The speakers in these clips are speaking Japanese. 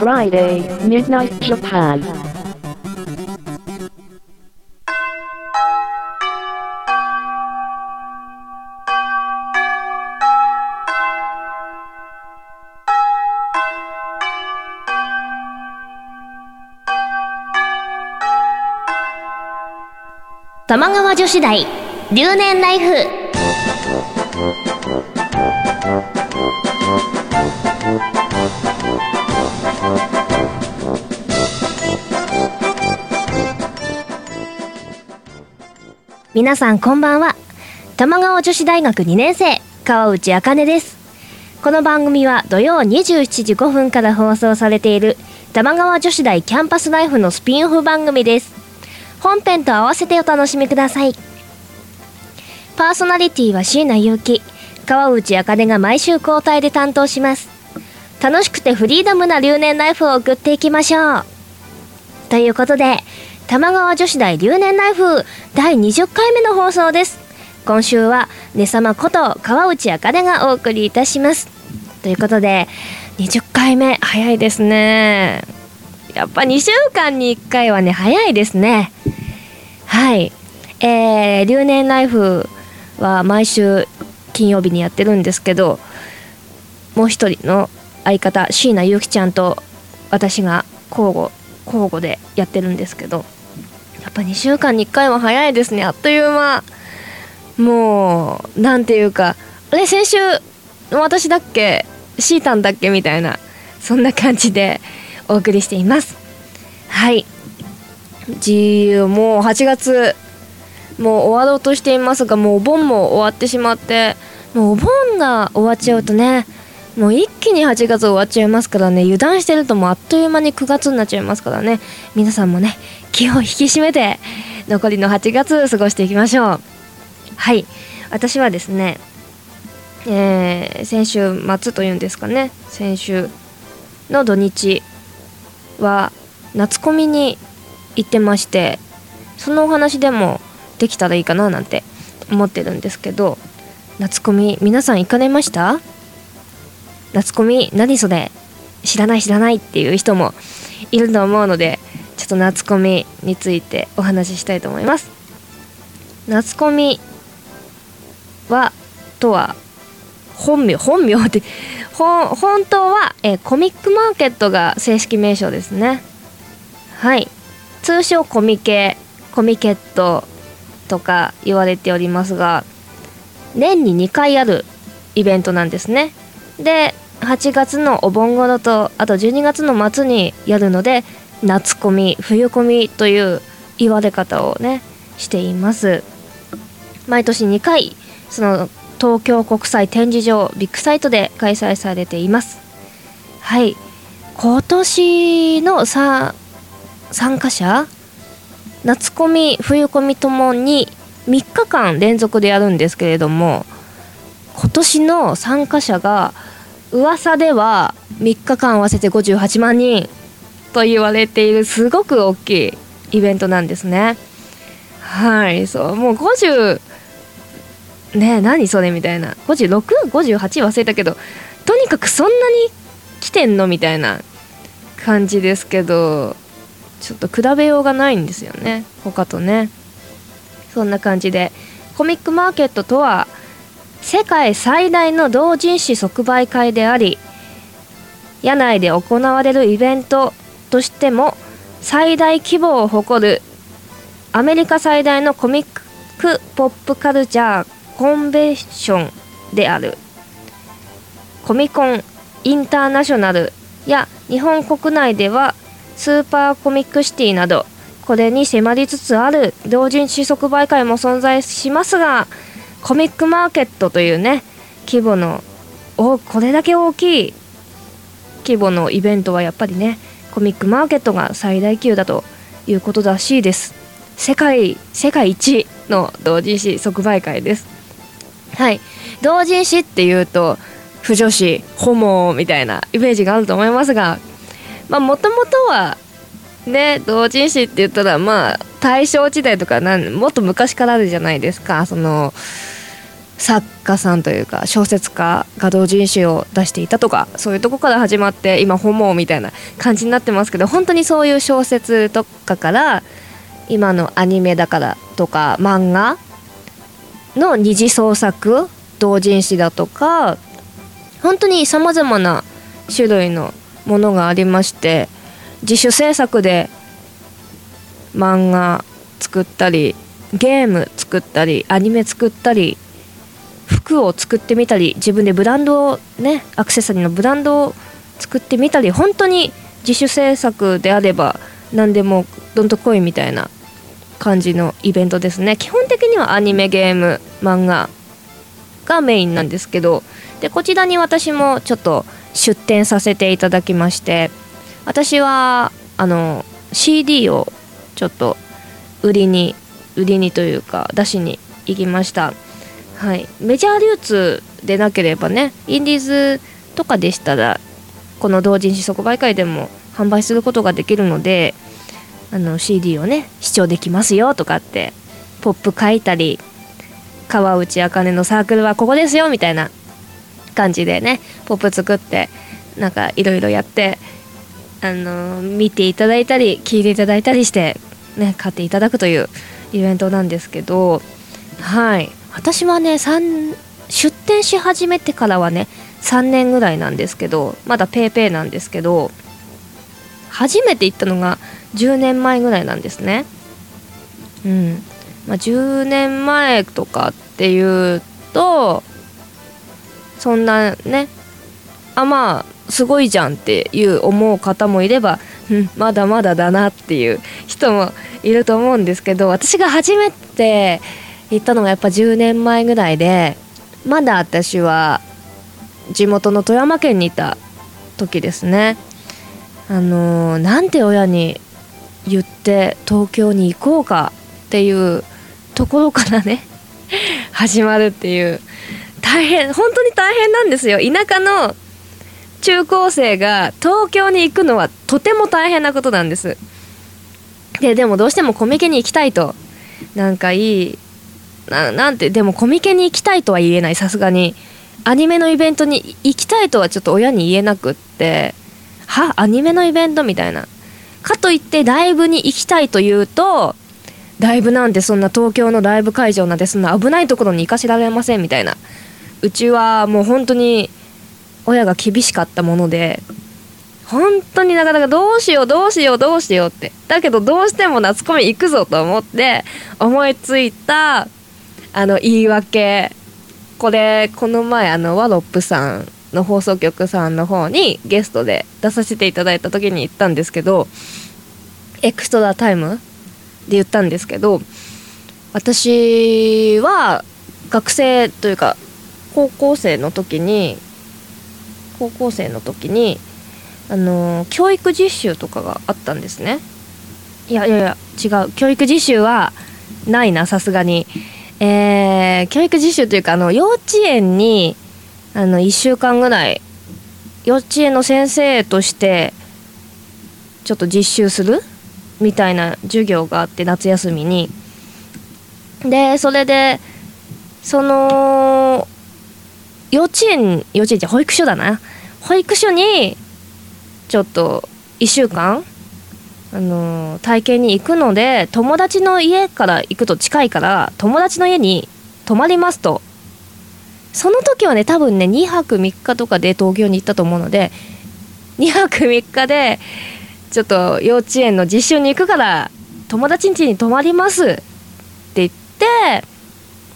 Friday, Midnight Japan. 玉川女子大留年ライフ皆さんこんばんは。玉川女子大学2年生川内茜です。この番組は土曜27時5分から放送されている玉川女子大キャンパスライフのスピンオフ番組です。本編と合わせてお楽しみください。パーソナリティは椎名祐希川内茜が毎週交代で担当します。楽しくてフリーダムな留年ライフを送っていきましょう。ということで玉川女子大留年ライフ第20回目の放送です。今週はねさまこと川内茜がお送りいたします。ということで20回目早いですね。やっぱ2週間に1回はね早いですね。はい。えー、留年ライフは毎週金曜日にやってるんですけどもう一人の相方椎名ゆきちゃんと私が交互交互でやってるんですけどやっぱ2週間に1回は早いですね。あっという間。もうなんていうか。あれ先週私だっけ？シータンだっけ？みたいな。そんな感じでお送りしています。はい。もう8月もう終わろうとしていますがもうお盆も終わってしまってもうお盆が終わっちゃうとねもう一気に8月終わっちゃいますからね。油断してるともうあっという間に9月になっちゃいますからね。皆さんもね気を引き締めて残りの8月過ごしていきましょう。はい。私はですねえー、先週末というんですかね。先週の土日は夏コミに行ってましてそのお話でもできたらいいかななんて思ってるんですけど夏コミ皆さん行かれました？夏コミ何それ？知らない知らないっていう人もいると思うのでと夏コミについてお話ししたいと思います。夏コミはとは本名本名って本当は、えコミックマーケットが正式名称ですね。はい。通称コミケコミケットとか言われておりますが年に2回あるイベントなんですね。で8月のお盆頃とあと12月の末にやるので夏コミ冬コミという言われ方をねしています。毎年2回その東京国際展示場ビッグサイトで開催されています。はい。今年のさ参加者夏コミ冬コミともに3日間連続でやるんですけれども今年の参加者が噂では3日間合わせて58万人。と言われているすごく大きいイベントなんですね。はいそうもう50ね何それみたいな。5658忘れたけどとにかくそんなに来てんのみたいな感じですけどちょっと比べようがないんですよね。他とね。そんな感じでコミックマーケットとは世界最大の同人誌即売会であり屋内で行われるイベントとしても最大規模を誇るアメリカ最大のコミックポップカルチャーコンベンションであるコミコンインターナショナルや日本国内ではスーパーコミックシティなどこれに迫りつつある同人誌即売会も存在しますがコミックマーケットというね規模のおこれだけ大きい規模のイベントはやっぱりねコミックマーケットが最大級だということらしいです。世界世界一の同人誌即売会です。はい。同人誌っていうと不女子ホモみたいなイメージがあると思いますがまあもともとはね同人誌って言ったらまあ大正時代とかなんもっと昔からあるじゃないですか。その作家さんというか小説家が同人誌を出していたとかそういうとこから始まって今ホモみたいな感じになってますけど本当にそういう小説とかから今のアニメだからとか漫画の二次創作同人誌だとか本当にさまざまな種類のものがありまして自主制作で漫画作ったりゲーム作ったりアニメ作ったり服を作ってみたり自分でブランドをねアクセサリーのブランドを作ってみたり本当に自主制作であれば何でもどんと来いみたいな感じのイベントですね。基本的にはアニメゲーム漫画がメインなんですけどでこちらに私もちょっと出展させていただきまして私はあの CD をちょっと売りに売りにというか出しに行きました。はい。メジャー流通でなければねインディーズとかでしたらこの同人誌即売会でも販売することができるのであの CD をね視聴できますよとかってポップ書いたり川内茜のサークルはここですよみたいな感じでねポップ作ってなんかいろいろやってあの見ていただいたり聞いていただいたりしてね買っていただくというイベントなんですけどはい。私はね出店し始めてからはね3年ぐらいなんですけどまだ PayPay なんですけど初めて行ったのが10年前ぐらいなんですね。うん。まあ、10年前とかっていうとそんなねあまあすごいじゃんっていう思う方もいれば、うん、まだまだだなっていう人もいると思うんですけど私が初めて行ったのがやっぱ10年前ぐらいでまだ私は地元の富山県にいた時ですね。あのー、なんて親に言って東京に行こうかっていうところからね 始まるっていう大変本当に大変なんですよ。田舎の中高生が東京に行くのはとても大変なことなんです。ででもどうしてもコミケに行きたいとなんかいいななんてでもコミケに行きたいとは言えない。さすがに。アニメのイベントに行きたいとはちょっと親に言えなくって。は？アニメのイベントみたいな。かといってライブに行きたいというとライブなんてそんな東京のライブ会場なんてそんな危ないところに行かせられませんみたいな。うちはもう本当に親が厳しかったもので。本当になかなかどうしようどうしようどうしようって。だけどどうしても夏コミ行くぞと思って思いついたあの言い訳これこの前あのワロップさんの放送局さんの方にゲストで出させていただいた時に言ったんですけどエクストラタイムで言ったんですけど私は学生というか高校生の時に高校生の時にあの教育実習とかがあったんですね。いやいやいや違う。教育実習はないなさすがに。えー、教育実習というかあの幼稚園にあの1週間ぐらい幼稚園の先生としてちょっと実習するみたいな授業があって夏休みに。でそれでその幼稚園幼稚園じゃ保育所だな。保育所にちょっと1週間あの体験に行くので友達の家から行くと近いから友達の家に泊まりますと。その時はね多分ね2泊3日とかで東京に行ったと思うので2泊3日でちょっと幼稚園の実習に行くから友達ん家に泊まりますって言って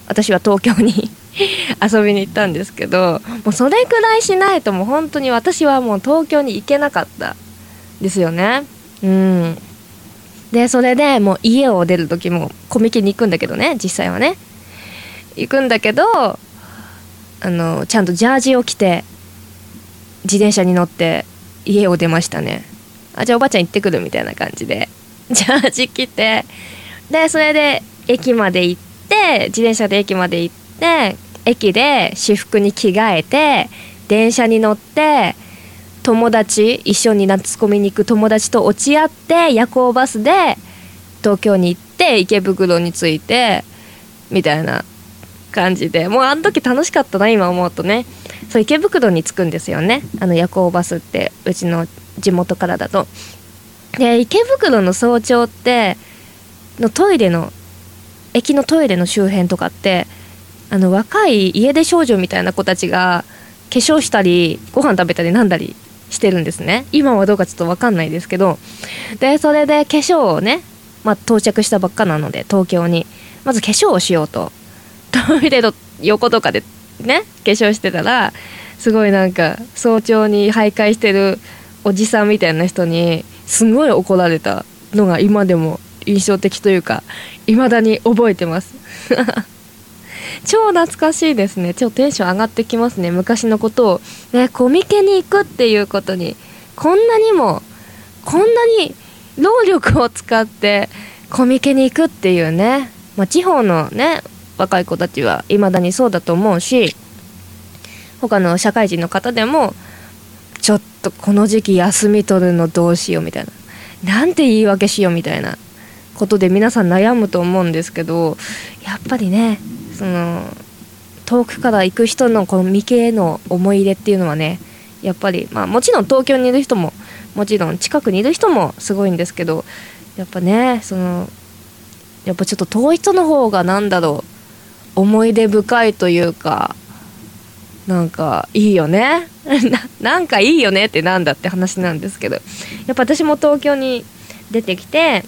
私は東京に 遊びに行ったんですけどもうそれくらいしないともう本当に私はもう東京に行けなかったですよね。うん。でそれでもう家を出る時もコミケに行くんだけどね実際はね。行くんだけどあのちゃんとジャージを着て自転車に乗って家を出ましたね。あじゃあおばちゃん行ってくるみたいな感じで。ジャージ着てでそれで駅まで行って自転車で駅まで行って駅で私服に着替えて電車に乗って友達一緒に夏コミに行く友達と落ち合って夜行バスで東京に行って池袋に着いてみたいな感じで。もうあの時楽しかったな今思うとね。そう池袋に着くんですよね。あの夜行バスってうちの地元からだと。で池袋の早朝ってのトイレの駅のトイレの周辺とかってあの若い家出少女みたいな子たちが化粧したりご飯食べたりなんだりしてるんですね。今はどうかちょっと分かんないですけどでそれで化粧をね、まあ、到着したばっかなので東京に。まず化粧をしようと。トイレの横とかでね化粧してたらすごいなんか早朝に徘徊してるおじさんみたいな人にすごい怒られたのが今でも印象的というか未だに覚えてます。超懐かしいですね。超テンション上がってきますね。昔のことを、ね、コミケに行くっていうことに。こんなにもこんなに労力を使ってコミケに行くっていうね、まあ、地方のね若い子たちはいまだにそうだと思うし他の社会人の方でもちょっとこの時期休み取るのどうしようみたいな。なんて言い訳しようみたいなことで皆さん悩むと思うんですけどやっぱりねその遠くから行く人のこの未経への思い入れっていうのはねやっぱりまあもちろん東京にいる人ももちろん近くにいる人もすごいんですけどやっぱねそのやっぱちょっと遠い人の方がなんだろう思い出深いというかなんかいいよね？なんかいいよねってなんだって話なんですけどやっぱ私も東京に出てきて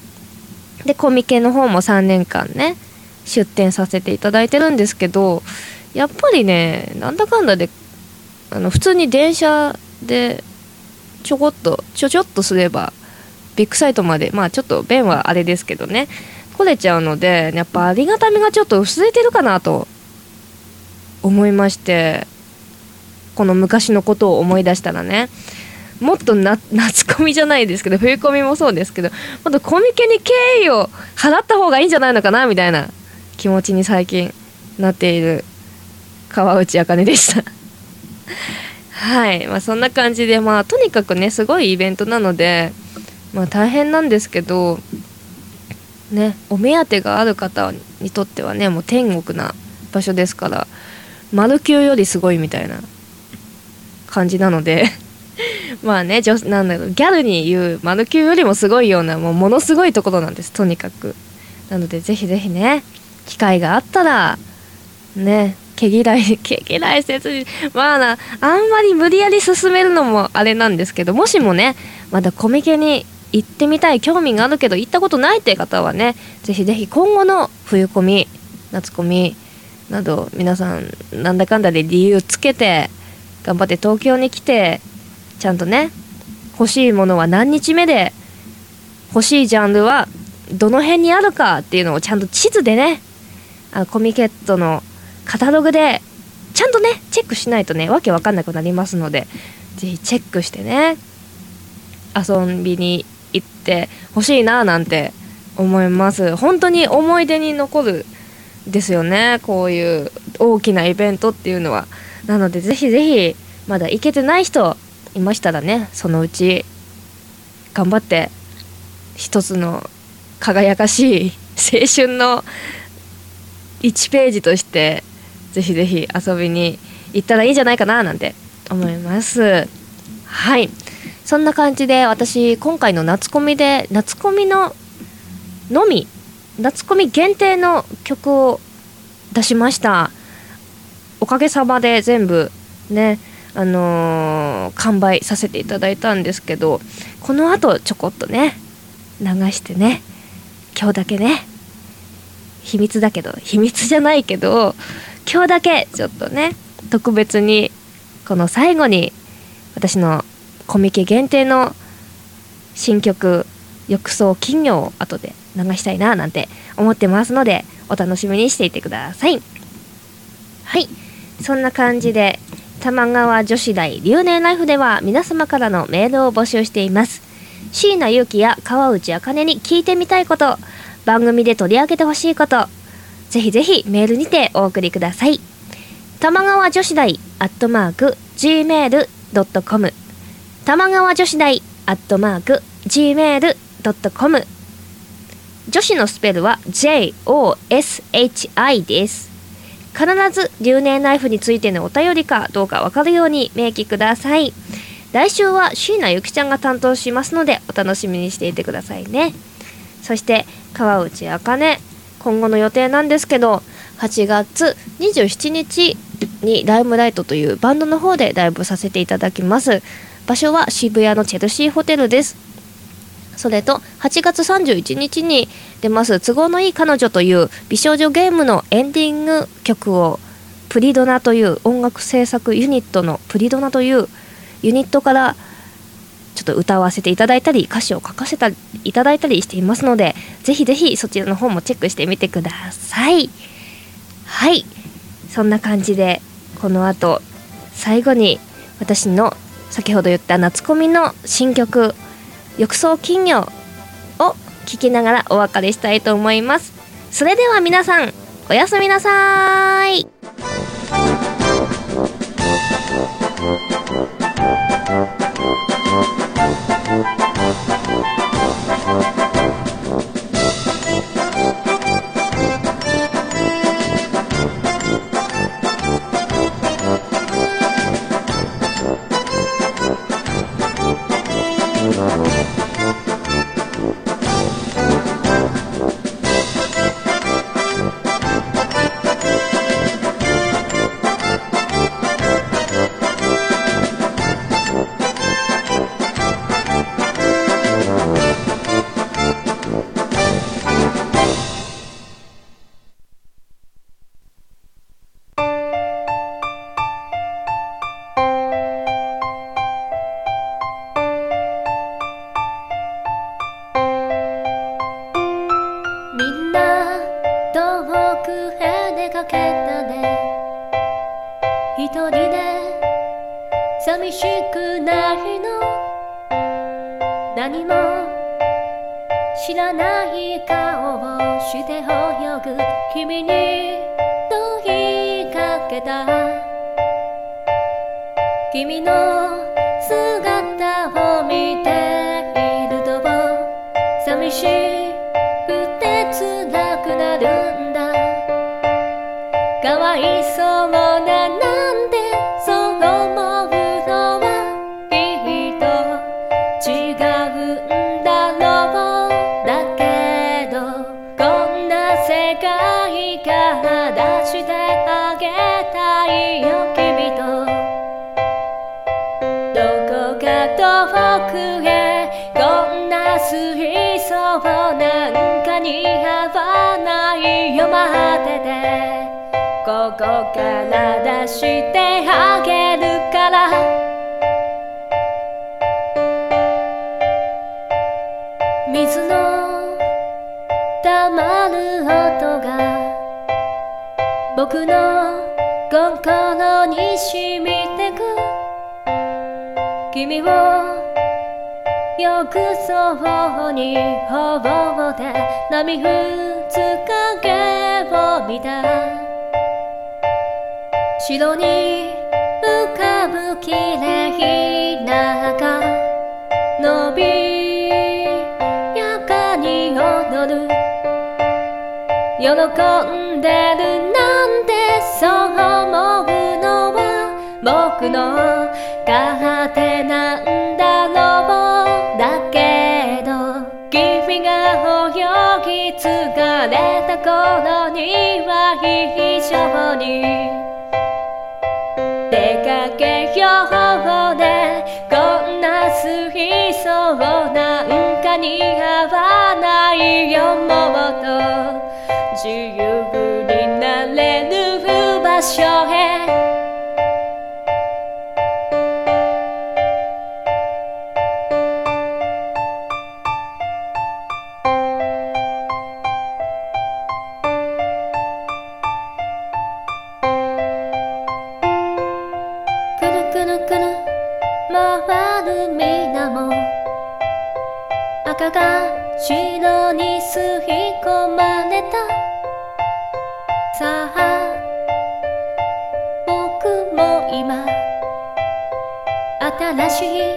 でコミケの方も3年間ね出店させていただいてるんですけどやっぱりねなんだかんだであの普通に電車でちょこっとちょちょっとすればビッグサイトまでまあちょっと便はあれですけどね来れちゃうのでやっぱありがたみがちょっと薄れてるかなと思いましてこの昔のことを思い出したらねもっと夏コミじゃないですけど冬コミもそうですけどもっとコミケに敬意を払った方がいいんじゃないのかなみたいな気持ちに最近なっている川内茜でした。はい。まあそんな感じでまあとにかくねすごいイベントなのでまあ大変なんですけどねお目当てがある方にとってはねもう天国な場所ですからマルキューよりすごいみたいな感じなので まあね女なんだろうギャルに言うマヌキューよりもすごいようなもうものすごいところなんですとにかく。なのでぜひぜひね機会があったらね毛嫌い 毛嫌いせずにまあなあんまり無理やり進めるのもあれなんですけどもしもねまだコミケに行ってみたい興味があるけど行ったことないって方はねぜひぜひ今後の冬コミ夏コミなど皆さんなんだかんだで理由つけて頑張って東京に来てちゃんとね欲しいものは何日目で欲しいジャンルはどの辺にあるかっていうのをちゃんと地図でねあコミケットのカタログでちゃんとねチェックしないとねわけわかんなくなりますので是非チェックしてね遊びに行ってほしいななんて思います。本当に思い出に残るですよねこういう大きなイベントっていうのは。なのでぜひぜひまだ行けてない人いましたらねそのうち頑張って一つの輝かしい青春の1ページとしてぜひぜひ遊びに行ったらいいんじゃないかななんて思います。はい。そんな感じで私今回の夏コミで夏コミののみ夏コミ限定の曲を出しました。おかげさまで全部ねあのー、完売させていただいたんですけどこのあとちょこっとね流してね今日だけね秘密だけど秘密じゃないけど今日だけちょっとね特別にこの最後に私のコミケ限定の新曲「浴槽金魚」を後で流したいななんて思ってますのでお楽しみにしていてください。はい。そんな感じで玉川女子大留年ライフでは皆様からのメールを募集しています。椎名祐希や川内茜に聞いてみたいこと番組で取り上げてほしいことぜひぜひメールにてお送りください。玉川女子大アットマーク gmail.com 玉川女子大アットマーク gmail.com 女子のスペルは JOSHI です。必ず留年ライフについてのお便りかどうかわかるように明記ください。来週は椎名ゆきちゃんが担当しますのでお楽しみにしていてくださいね。そして川内あかね今後の予定なんですけど8月27日にライムライトというバンドの方でライブさせていただきます。場所は渋谷のチェルシーホテルです。それと8月31日に出ます都合のいい彼女という美少女ゲームのエンディング曲をプリドナという音楽制作ユニットのプリドナというユニットからちょっと歌わせていただいたり歌詞を書かせていただいたりしていますのでぜひぜひそちらの方もチェックしてみてください。はい。そんな感じでこの後最後に私の先ほど言った夏コミの新曲「浴槽金魚」を聴きながらお別れしたいと思います。それでは皆さんおやすみなさい。みけたね。一人で寂しくないの。何も知らない顔をして泳ぐ君に。に合わないよ。待ってて。ここから出してあげるから。水のたまる音が。僕の心に染みてく。君を浴槽に放って波打つ影を見た。城に浮かぶ綺麗な赤。伸びやかに踊る。喜んでるなんてそう思うのは僕の勝手なんた頃には非常に出かけようでこんな水槽なんかに合わないよもっと自由赤が白に吸い込まれた。さあ僕も今新しい